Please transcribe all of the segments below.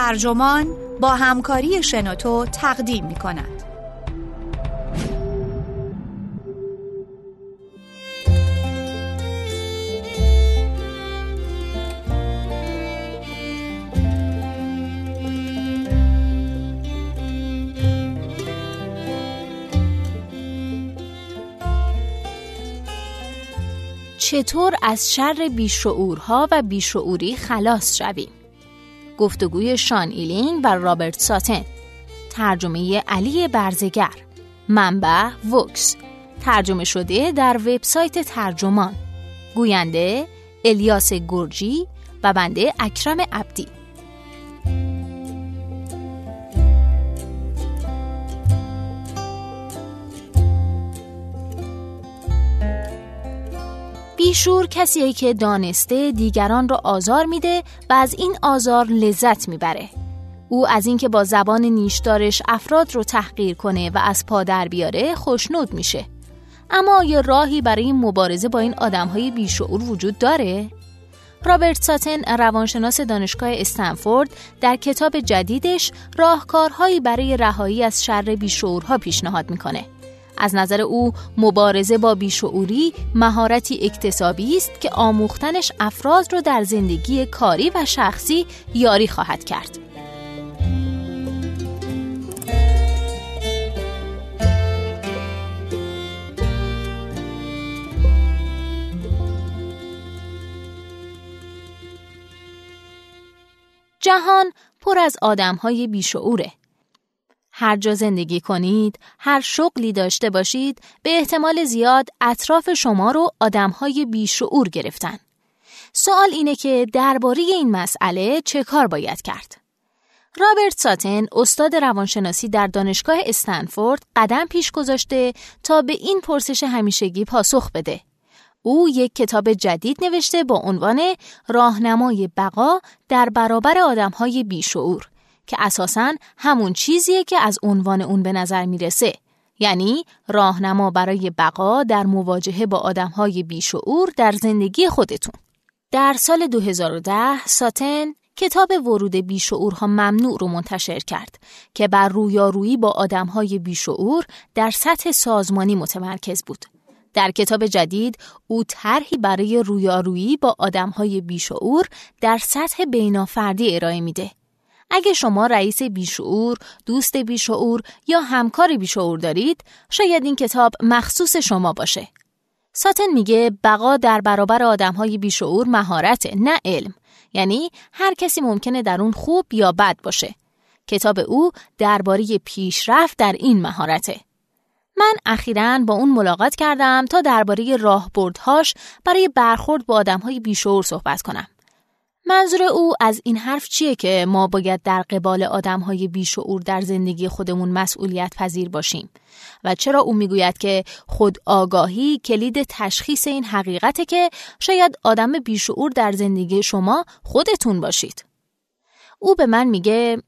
ترجمان با همکاری شنوتو تقدیم می کند. چطور از شر بیشعورها و بیشعوری خلاص شویم؟ گفتگوی شان ایلینگ و رابرت ساتن. ترجمه علی برزگر. منبع Vox. ترجمه شده در وبسایت ترجمان. گوینده الیاس گرجی و بنده اکرم عبدی. بیشور کسیه که دانسته دیگران را آزار میده و از این آزار لذت می‌بره. او از اینکه با زبان نیشدارش افراد رو تحقیر کنه و از پا در بیاره خوشنود میشه. اما یه راهی برای مبارزه با این آدمهای بیشعور وجود داره؟ رابرت ساتن روانشناس دانشگاه استنفورد در کتاب جدیدش راهکارهایی برای رهایی از شر بیشعورها پیشنهاد می‌کنه. از نظر او مبارزه با بیشعوری مهارتی اکتسابی است که آموختنش افراد را در زندگی کاری و شخصی یاری خواهد کرد. جهان پر از آدمهای بیشعوره هر جا زندگی کنید، هر شغلی داشته باشید، به احتمال زیاد اطراف شما رو آدمهای بیشعور گرفتن. سوال اینه که درباره این مسئله چه کار باید کرد؟ رابرت ساتن استاد روانشناسی در دانشگاه استنفورد قدم پیش گذاشته تا به این پرسش همیشگی پاسخ بده. او یک کتاب جدید نوشته با عنوان راهنمای بقا در برابر آدمهای بیشعور که اساساً همون چیزیه که از عنوان اون به نظر می‌رسه. یعنی راهنما برای بقا در مواجهه با آدمهای بیشعور در زندگی خودتون. در سال 2010 ساتن کتاب ورود بیشعورها ممنوع رو منتشر کرد که بر رویارویی با آدمهای بیشعور در سطح سازمانی متمرکز بود. در کتاب جدید او طرحی برای رویارویی با آدمهای بیشعور در سطح بینافردی ارائه میده. اگه شما رئیس بیشعور، دوست بیشعور یا همکار بیشعور دارید، شاید این کتاب مخصوص شما باشه. ساتن میگه بقا در برابر آدمهای بیشعور مهارته نه علم. یعنی هر کسی ممکنه در اون خوب یا بد باشه. کتاب او درباره پیشرفت در این مهارته. من اخیرا با اون ملاقات کردم تا درباره راهبردهاش برای برخورد با آدمهای بیشعور صحبت کنم. منظور او از این حرف چیه که ما باید در قبال آدم های بیشعور در زندگی خودمون مسئولیت پذیر باشیم؟ و چرا او می‌گوید که خود آگاهی کلید تشخیص این حقیقته که شاید آدم بیشعور در زندگی شما خودتون باشید؟ او به من میگه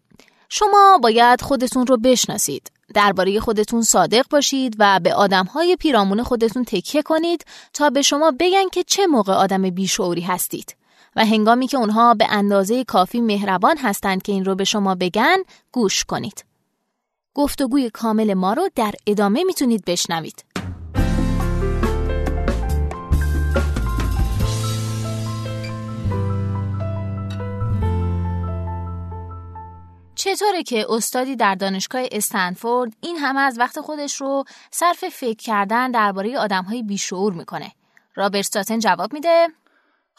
شما باید خودتون رو بشناسید درباره خودتون صادق باشید و به های پیرامون خودتون تکیه کنید تا به شما بگن که چه موقع آدم بیشعوری هستید. و هنگامی که اونها به اندازه کافی مهربان هستند که این رو به شما بگن گوش کنید. گفتگوی کامل ما رو در ادامه می‌تونید بشنوید. چطوره که استادی در دانشگاه استنفورد این همه از وقت خودش رو صرف فکر کردن درباره آدمهای بیشعور می‌کنه؟ رابرت ساتن جواب میده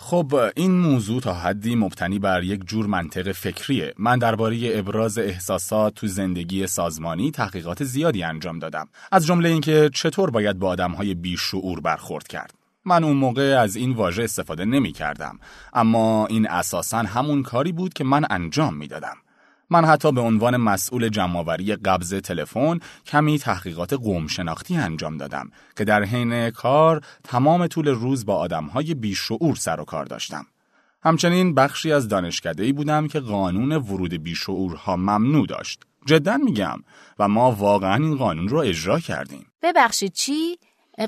خب این موضوع تا حدی مبتنی بر یک جور منطق فکریه. من درباره ابراز احساسات تو زندگی سازمانی تحقیقات زیادی انجام دادم. از جمله اینکه چطور باید با آدمهای بیشعور برخورد کرد. من اون موقع از این واژه استفاده نمی کردم اما این اساسا همون کاری بود که من انجام می دادم. من حتی به عنوان مسئول جمعآوری قبض تلفن کمی تحقیقات قوم شناختی انجام دادم که در حین کار تمام طول روز با آدمهای بیشعور سر و کار داشتم. همچنین بخشی از دانشکده‌ای بودم که قانون ورود بیشعورها ممنوع داشت. جدا میگم و ما واقعا این قانون رو اجرا کردیم. ببخشید چی؟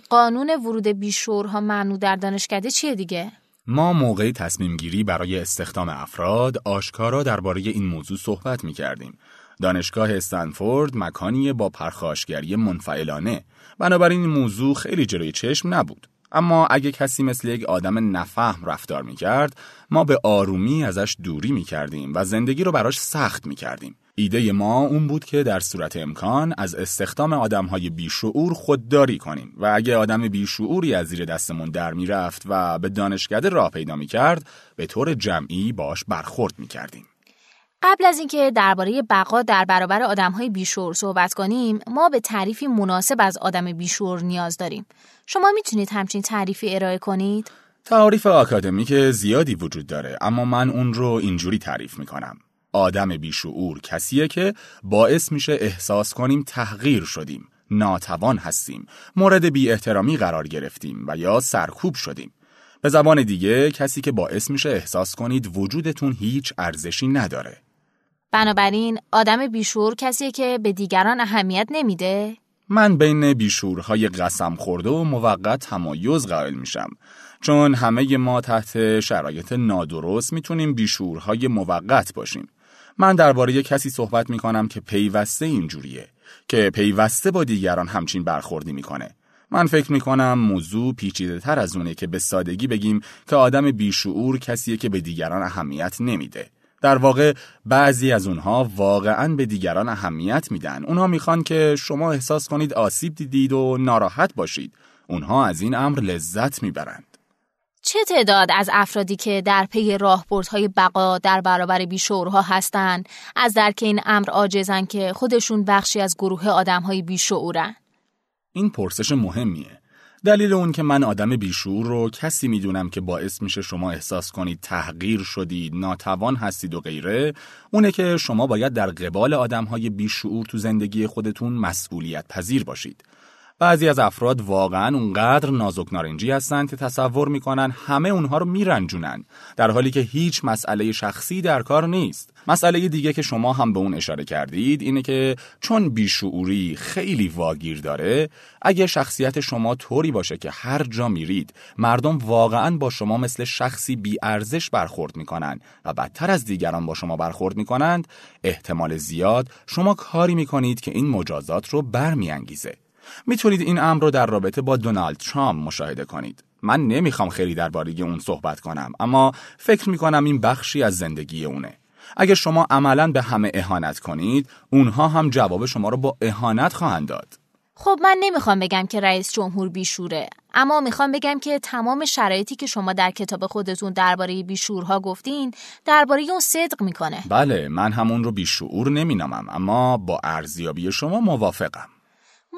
قانون ورود بیشعورها ممنوع در دانشکده چیه دیگه؟ ما موقع تصمیم گیری برای استخدام افراد آشکارا درباره این موضوع صحبت می کردیم. دانشگاه استنفورد مکانی با پرخاشگری منفعلانه بنابراین این موضوع خیلی جلوی چشم نبود. اما اگه کسی مثل یک آدم نفهم رفتار می کرد، ما به آرومی ازش دوری می کردیم و زندگی رو براش سخت می کردیم. ایده ما اون بود که در صورت امکان از استخدام آدم های بیشعور خودداری کنیم و اگه آدم بیشعوری از زیر دستمون در می‌رفت و به دانشکده راه پیدا می کرد به طور جمعی باش برخورد می کردیم. قبل از اینکه درباره بقا در برابر آدمهای بیشور صحبت کنیم ما به تعریفی مناسب از آدم بیشور نیاز داریم. شما می‌تونید همچین تعریفی ارائه کنید؟ تعریف آکادمیک زیادی وجود داره اما من اون رو اینجوری تعریف می‌کنم. آدم بیشعور کسیه که باعث میشه احساس کنیم تحقیر شدیم ناتوان هستیم مورد بی احترامی قرار گرفتیم و یا سرکوب شدیم. به زبان دیگه کسی که باعث میشه احساس کنید وجودتون هیچ ارزشی نداره. بنابراین آدم بیشور کسیه که به دیگران اهمیت نمیده؟ من بین بیشورهای قسم خورده و موقت تمایز قائل میشم. چون همه ما تحت شرایط نادرست می‌تونیم بیشورهای موقت باشیم. من درباره کسی صحبت می‌کنم که پیوسته اینجوریه که پیوسته با دیگران همچین برخوردی می‌کنه من فکر می‌کنم موضوع پیچیده تر از اونه که به سادگی بگیم که آدم بیشعور کسیه که به دیگران اهمیت نمیده در واقع بعضی از اونها واقعا به دیگران اهمیت میدن. اونها می‌خوان که شما احساس کنید آسیب دیدید و ناراحت باشید. اونها از این امر لذت می‌برند. چه تعداد از افرادی که در پی راهبردهای بقا در برابر بیشعورها هستند از درک این امر عاجزن که خودشون بخشی از گروه آدمهای بیشعورن؟ این پرسش مهمیه. دلیل اون که من آدم بیشور رو کسی می‌دونم که باعث میشه شما احساس کنید تحقیر شدید، ناتوان هستید و غیره، اونه که شما باید در قبال آدمهای بیشعور تو زندگی خودتون مسئولیت پذیر باشید. بعضی از افراد واقعا اونقدر نازک نارنجی هستند که تصور می‌کنن همه اونها رو میرنجونن در حالی که هیچ مسئله شخصی در کار نیست. مسئله دیگه که شما هم به اون اشاره کردید اینه که چون بیشعوری خیلی واگیر داره اگه شخصیت شما طوری باشه که هر جا میرید مردم واقعا با شما مثل شخصی بیارزش برخورد می‌کنن و بدتر از دیگران با شما برخورد می‌کنند احتمال زیاد شما کاری می‌کنید که این مجازات رو برمیانگیزه. می‌تونید این امر رو در رابطه با دونالد ترامپ مشاهده کنید. من نمی‌خوام خیلی درباره اون صحبت کنم اما فکر می‌کنم این بخشی از زندگی اونه. اگه شما عملا به همه اهانت کنید، اونها هم جواب شما رو با اهانت خواهند داد. خب من نمی‌خوام بگم که رئیس جمهور بیشوره اما می‌خوام بگم که تمام شرایطی که شما در کتاب خودتون درباره بیشورها گفتین درباره اون صدق می‌کنه بله من همون رو بیشعور نمینامم اما با ارزیابی شما موافقم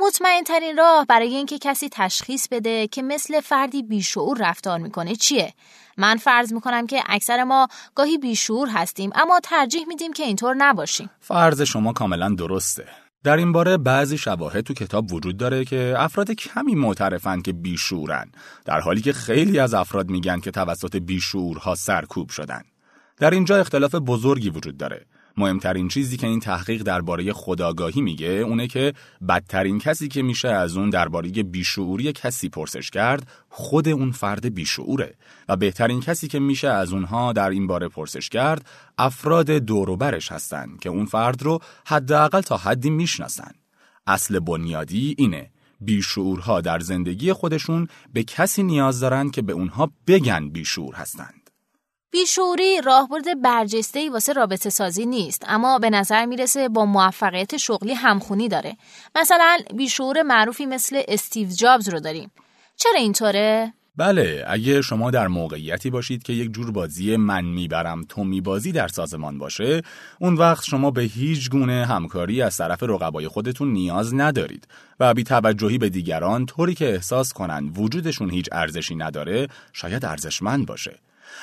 مطمئن ترین راه برای اینکه کسی تشخیص بده که مثل فردی بیشعور رفتار می‌کنه چیه؟ من فرض می‌کنم که اکثر ما گاهی بیشعور هستیم اما ترجیح میدیم که اینطور نباشیم. فرض شما کاملا درسته. در این باره بعضی شواهد تو کتاب وجود داره که افراد کمی معترفن که بیشعورن در حالی که خیلی از افراد میگن که توسط بیشعورها سرکوب شدن. در اینجا اختلاف بزرگی وجود داره. مهمترین چیزی که این تحقیق درباره خداگاهی میگه اونه که بدترین کسی که میشه از اون درباره بیشعوری کسی پرسش کرد خود اون فرد بیشعوره. و بهترین کسی که میشه از اونها در این باره پرسش کرد افراد دوروبرش هستن که اون فرد رو حداقل تا حدی می‌شناسن. اصل بنیادی اینه. بیشعورها در زندگی خودشون به کسی نیاز دارن که به اونها بگن بیشعور هستند بیشوری راهبرد برجسته واسه رابطه سازی نیست اما به نظر می‌رسه با موفقیت شغلی همخونی داره. مثلا بیشعور معروفی مثل استیو جابز رو داریم. چرا اینطوره؟ بله اگه شما در موقعیتی باشید که یک جور بازی من می‌برم تو میبازی در سازمان باشه اون وقت شما به هیچ گونه همکاری از طرف رقبای خودتون نیاز ندارید و بی توجهی به دیگران طوری که احساس کنن وجودشون هیچ ارزشی نداره شاید ارزشمند باشه.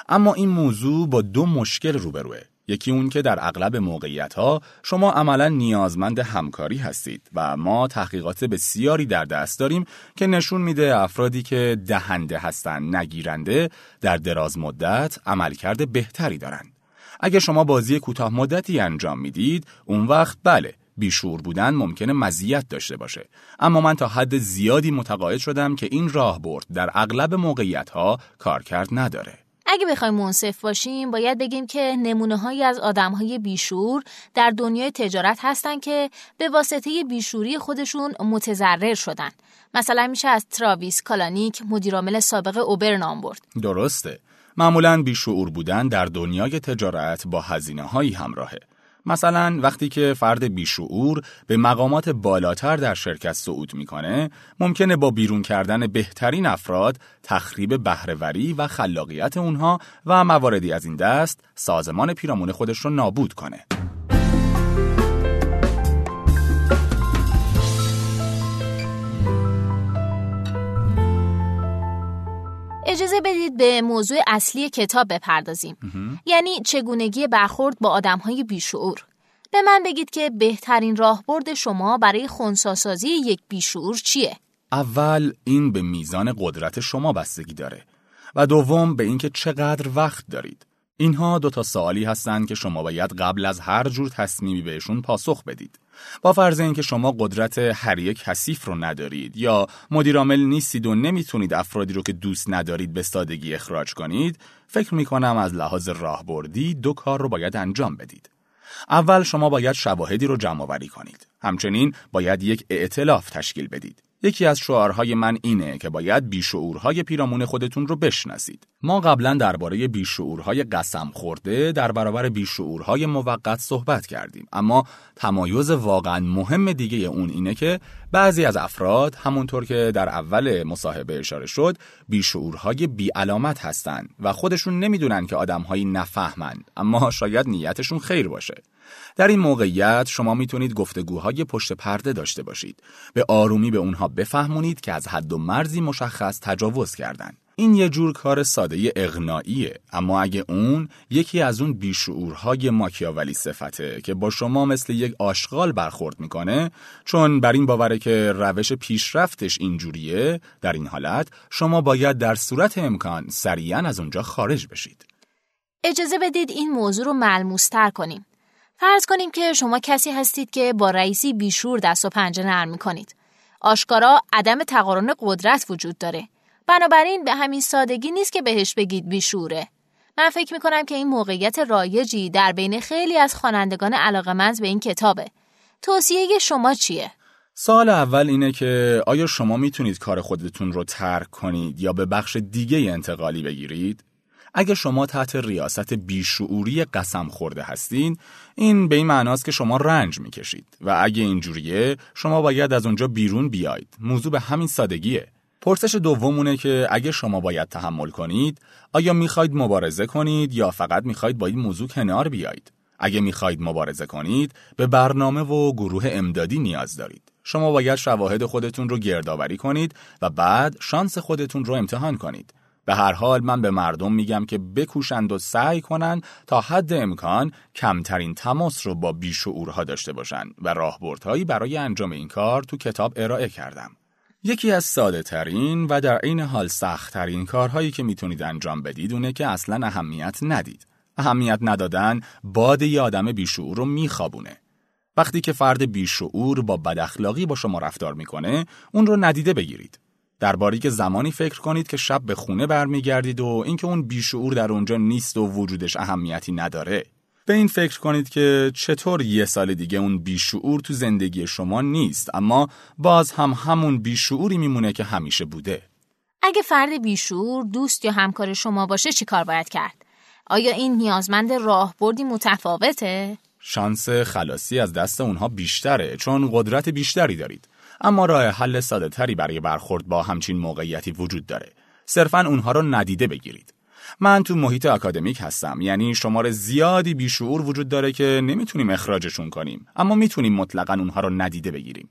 اما این موضوع با دو مشکل روبروه. یکی اون که در اغلب موقعیت ها شما عملا نیازمند همکاری هستید و ما تحقیقات بسیاری در دست داریم که نشون میده افرادی که دهنده هستند نگیرنده در دراز مدت عملکرد بهتری دارند. اگر شما بازی کوتاه مدتی انجام می‌دید اون وقت بله بیشور بودن ممکنه مزیت داشته باشه. اما من تا حد زیادی متقاعد شدم که این راه برد در اغلب موقعیت ها کارکرد نداره. اگه بخوایم منصف باشیم باید بگیم که نمونه هایی از آدم های بیشور در دنیای تجارت هستن که به واسطه بیشوری خودشون متضرر شدن. مثلا میشه از تراویس کالانیک مدیرعامل سابق اوبر نام برد. درسته. معمولا بیشعور بودن در دنیای تجارت با هزینه هایی همراهه. مثلا وقتی که فرد بیشعور به مقامات بالاتر در شرکت صعود می‌کنه ممکنه با بیرون کردن بهترین افراد تخریب بهرهوری و خلاقیت اونها و مواردی از این دست سازمان پیرامون خودش رو نابود کنه. اجازه بدید به موضوع اصلی کتاب بپردازیم یعنی چگونگی برخورد با آدمهای بیشعور به من بگید که بهترین راهبرد شما برای خونساسازی یک بیشعور چیه؟ اول این به میزان قدرت شما بستگی داره و دوم به اینکه چقدر وقت دارید. اینها دو تا سوالی هستند که شما باید قبل از هر جور تصمیمی بهشون پاسخ بدید. با فرض اینکه شما قدرت هر یک کثیف رو ندارید یا مدیرعامل نیستید و نمی‌تونید افرادی رو که دوست ندارید به سادگی اخراج کنید، فکر می‌کنم از لحاظ راهبردی دو کار رو باید انجام بدید. اول شما باید شواهدی رو جمع آوری کنید. همچنین باید یک ائتلاف تشکیل بدید. یکی از شعارهای من اینه که باید بیشعورهای پیرامون خودتون رو بشناسید. ما قبلا درباره بیشعورهای قسم خورده در برابر بیشعورهای موقت صحبت کردیم اما تمایز واقعا مهم دیگه اون اینه که بعضی از افراد همونطور که در اول مصاحبه اشاره شد بیشعورهای بیعلامت هستند و خودشون نمی‌دونن که آدمهایی نفهمند اما شاید نیتشون خیر باشه. در این موقعیت شما می‌تونید گفتگوهای پشت پرده داشته باشید. به آرومی به اونها بفهمونید که از حد و مرزی مشخص تجاوز کردن. این یه جور کار ساده اغنائیه اما اگه اون یکی از اون بیشعورهای ماکیاولی صفته که با شما مثل یک آشغال برخورد می‌کنه چون بر این باوره که روش پیشرفتش اینجوریه در این حالت شما باید در صورت امکان سریعا از اونجا خارج بشید اجازه بدید این موضوع رو ملموستر کنیم فرض کنیم که شما کسی هستید که با رئیسی بیشور دست و پنجه نرم می‌کنید آشکارا عدم تقارن قدرت وجود داره بنابراین به همین سادگی نیست که بهش بگید بیشوره. من فکر می‌کنم که این موقعیت رایجی در بین خیلی از خوانندگان علاقمند به این کتابه. توصیه شما چیه؟ سال اول اینه که آیا شما می‌تونید کار خودتون رو ترک کنید یا به بخش دیگه انتقالی بگیرید؟ اگه شما تحت ریاست بیشعوری قسم خورده هستین، این به این معناست که شما رنج می‌کشید و اگه اینجوریه شما باید از اونجا بیرون بیاید. موضوع به همین سادگیه. پرسش دومونه که اگه شما باید تحمل کنید آیا می‌خواید مبارزه کنید یا فقط می‌خواید با این موضوع کنار بیایید اگه می‌خواید مبارزه کنید به برنامه و گروه امدادی نیاز دارید شما باید شواهد خودتون رو گردآوری کنید و بعد شانس خودتون رو امتحان کنید به هر حال من به مردم میگم که بکوشند و سعی کنند تا حد امکان کمترین تماس رو با بیشعورها داشته باشند و راهبردهایی برای انجام این کار تو کتاب ارائه کردم یکی از ساده ترین و در این حال سخت ترین کارهایی که می‌تونید انجام بدید اونه که اصلا اهمیت ندید. اهمیت ندادن باد یه آدم بیشعور رو میخوابونه. وقتی که فرد بیشعور با بداخلاقی با شما رفتار می‌کنه، اون رو ندیده بگیرید. درباره که زمانی فکر کنید که شب به خونه برمیگردید و اینکه اون بیشعور در اونجا نیست و وجودش اهمیتی نداره. به این فکر کنید که چطور یه سال دیگه اون بیشعور تو زندگی شما نیست اما باز هم همون بیشعوری میمونه که همیشه بوده. اگه فرد بیشعور دوست یا همکار شما باشه چی کار باید کرد؟ آیا این نیازمند راهبردی متفاوته؟ شانس خلاصی از دست اونها بیشتره چون قدرت بیشتری دارید. اما راه حل ساده تری برای برخورد با همچین موقعیتی وجود داره. صرفا اونها رو ندیده بگیرید. من تو محیط اکادمیک هستم یعنی شمار زیادی بیشعور وجود داره که نمی‌تونیم اخراجشون کنیم. اما می‌تونیم مطلقا اونها رو ندیده بگیریم.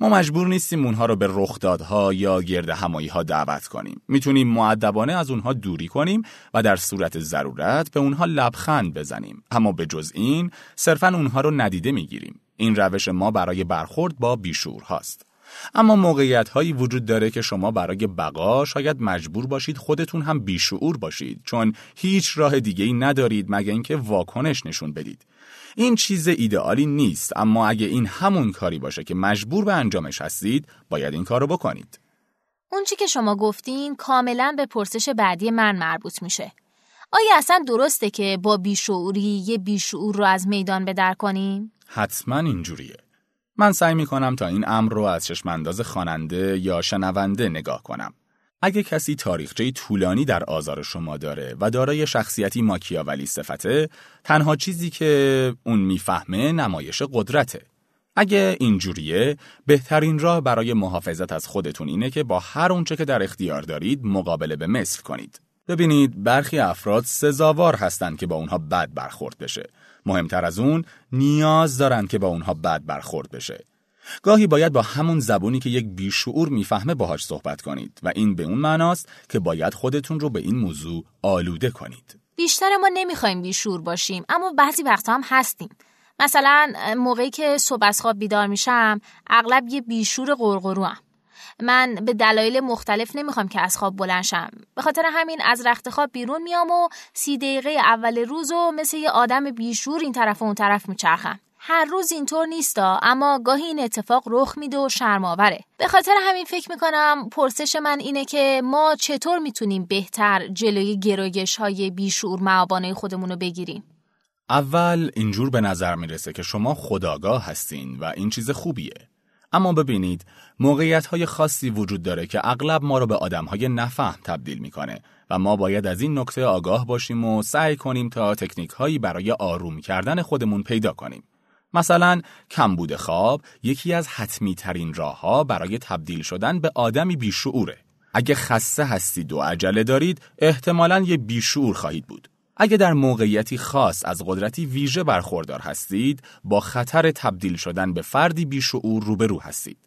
ما مجبور نیستیم اونها رو به رخدادها یا گرد همایی ها دعوت کنیم. می‌تونیم معدبانه از اونها دوری کنیم و در صورت ضرورت به اونها لبخند بزنیم. اما به جز این صرفا اونها رو ندیده می‌گیریم. این روش ما برای برخورد با بیشعور هاست اما موقعیت هایی وجود داره که شما برای بقا شاید مجبور باشید خودتون هم بیشعور باشید چون هیچ راه دیگه ای ندارید مگه اینکه واکنش نشون بدید. این چیز ایدئالی نیست اما اگه این همون کاری باشه که مجبور به انجامش هستید باید این کارو بکنید. اون چی که شما گفتین کاملا به پرسش بعدی من مربوط میشه. آیا اصلا درسته که با بیشعوری یه بیشعور رو از میدان بدر کنیم؟ حتما اینجوریه. من سعی می کنم تا این امر رو از چشمانداز خواننده یا شنونده نگاه کنم. اگه کسی تاریخچه طولانی در آزار شما داره و دارای شخصیتی ماکیاولی صفته، تنها چیزی که اون می‌فهمه نمایش قدرته. اگه اینجوریه، بهترین راه برای محافظت از خودتون اینه که با هر اونچه که در اختیار دارید مقابله به مثل کنید. ببینید برخی افراد سزاوار هستند که با اونها بد برخورد بشه. مهمتر از اون نیاز دارند که با اونها بد برخورد بشه. گاهی باید با همون زبونی که یک بیشعور می‌فهمه باهاش صحبت کنید و این به اون معناست که باید خودتون رو به این موضوع آلوده کنید. بیشتر ما نمی‌خوایم بیشعور باشیم اما بعضی وقتا هم هستیم. مثلا موقعی که صبح از خواب بیدار میشم اغلب یه بیشور قرقرو هم. من به دلایل مختلف نمی‌خوام که از خواب بلنشم به خاطر همین از رخت خواب بیرون میام و سی دقیقه اول روز و مثل یه آدم بیشور این طرف و اون طرف میچرخم. هر روز اینطور نیستا اما گاهی این اتفاق رخ میده و شرماوره به خاطر همین فکر می‌کنم پرسش من اینه که ما چطور می‌تونیم بهتر جلوی گرایش های بیشور معابانه خودمون رو بگیریم؟ اول اینجور به نظر می‌رسه که شما خداگاه هستین و این چیز خوبیه. اما ببینید موقعیت های خاصی وجود داره که اغلب ما رو به آدم های نفهم تبدیل می‌کنه و ما باید از این نکته آگاه باشیم و سعی کنیم تا تکنیک هایی برای آروم کردن خودمون پیدا کنیم. مثلا کمبود خواب یکی از حتمی ترین راه ها برای تبدیل شدن به آدمی بیشعوره. اگه خسته هستید و عجله دارید احتمالاً یه بیشعور خواهید بود. اگه در موقعیتی خاص از قدرتی ویژه برخوردار هستید با خطر تبدیل شدن به فردی بیشعور روبرو هستید.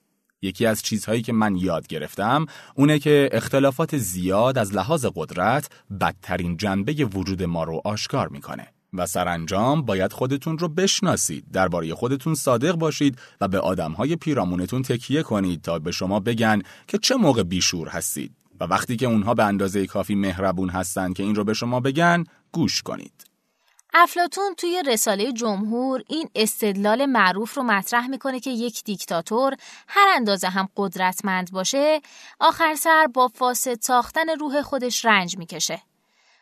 یکی از چیزهایی که من یاد گرفتم اونه که اختلافات زیاد از لحاظ قدرت بدترین جنبه وجود ما رو آشکار می‌کنه. و سرانجام باید خودتون رو بشناسید درباره خودتون صادق باشید و به آدمهای پیرامونتون تکیه کنید تا به شما بگن که چه موقع بیشور هستید و وقتی که اونها به اندازه کافی مهربون هستند که این رو به شما بگن گوش کنید. افلاتون توی رساله جمهور این استدلال معروف رو مطرح می‌کنه که یک دیکتاتور هر اندازه هم قدرتمند باشه آخر سر با فاسد ساختن روح خودش رنج می‌کشه.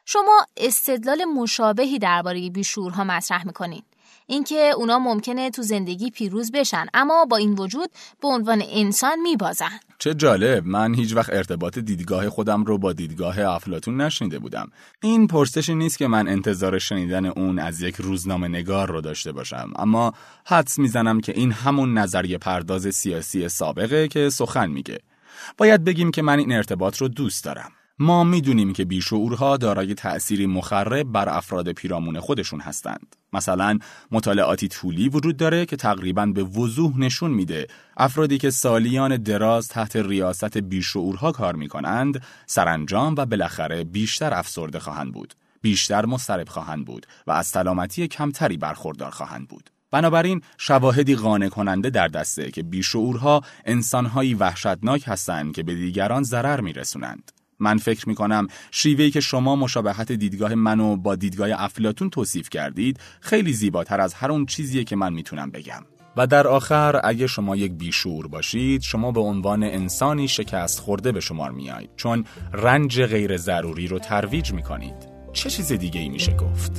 شما استدلال مشابهی درباره بیشورها مطرح می‌کنین. اینکه اونا ممکنه تو زندگی پیروز بشن. اما با این وجود به عنوان انسان میبازن. چه جالب. من هیچ وقت ارتباط دیدگاه خودم رو با دیدگاه افلاتون نشنیده بودم. این پرسشی نیست که من انتظار شنیدن اون از یک روزنامه نگار رو داشته باشم. اما حدس می‌زنم که این همون نظریه پرداز سیاسی سابقه که سخن میگه. باید بگیم که من این ارتباط رو دوست دارم. ما می‌دونیم که بیشعورها دارای تأثیری مخرب بر افراد پیرامون خودشون هستند. مثلا مطالعاتی طولی وجود داره که تقریبا به وضوح نشون میده افرادی که سالیان دراز تحت ریاست بیشعورها کار می‌کنند سرانجام و بالاخره بیشتر افسرده خواهند بود. بیشتر مضطرب خواهند بود و از سلامتی کمتری برخوردار خواهند بود. بنابراین شواهدی قانع کننده در دسته که بیشعورها انسانهایی وحشتناک هستند که به دیگران ضرر میرسونند. من فکر می کنم شیوهی که شما مشابهت دیدگاه منو با دیدگاه افلاتون توصیف کردید خیلی زیباتر از هر اون چیزیه که من می‌تونم بگم. و در آخر اگه شما یک بیشور باشید شما به عنوان انسانی شکست خورده به شمار میایید چون رنج غیر ضروری رو ترویج می کنید. چه چیز دیگه ای میشه گفت؟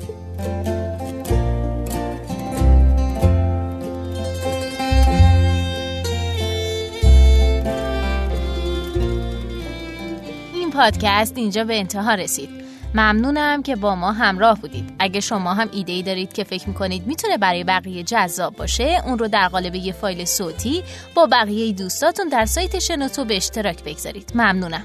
پادکست اینجا به انتها رسید. ممنونم که با ما همراه بودید. اگه شما هم ایده ای دارید که فکر می‌کنید می‌تونه برای بقیه جذاب باشه اون رو در قالب یه فایل صوتی با بقیه دوستاتون در سایت شنوتو به اشتراک بگذارید. ممنونم.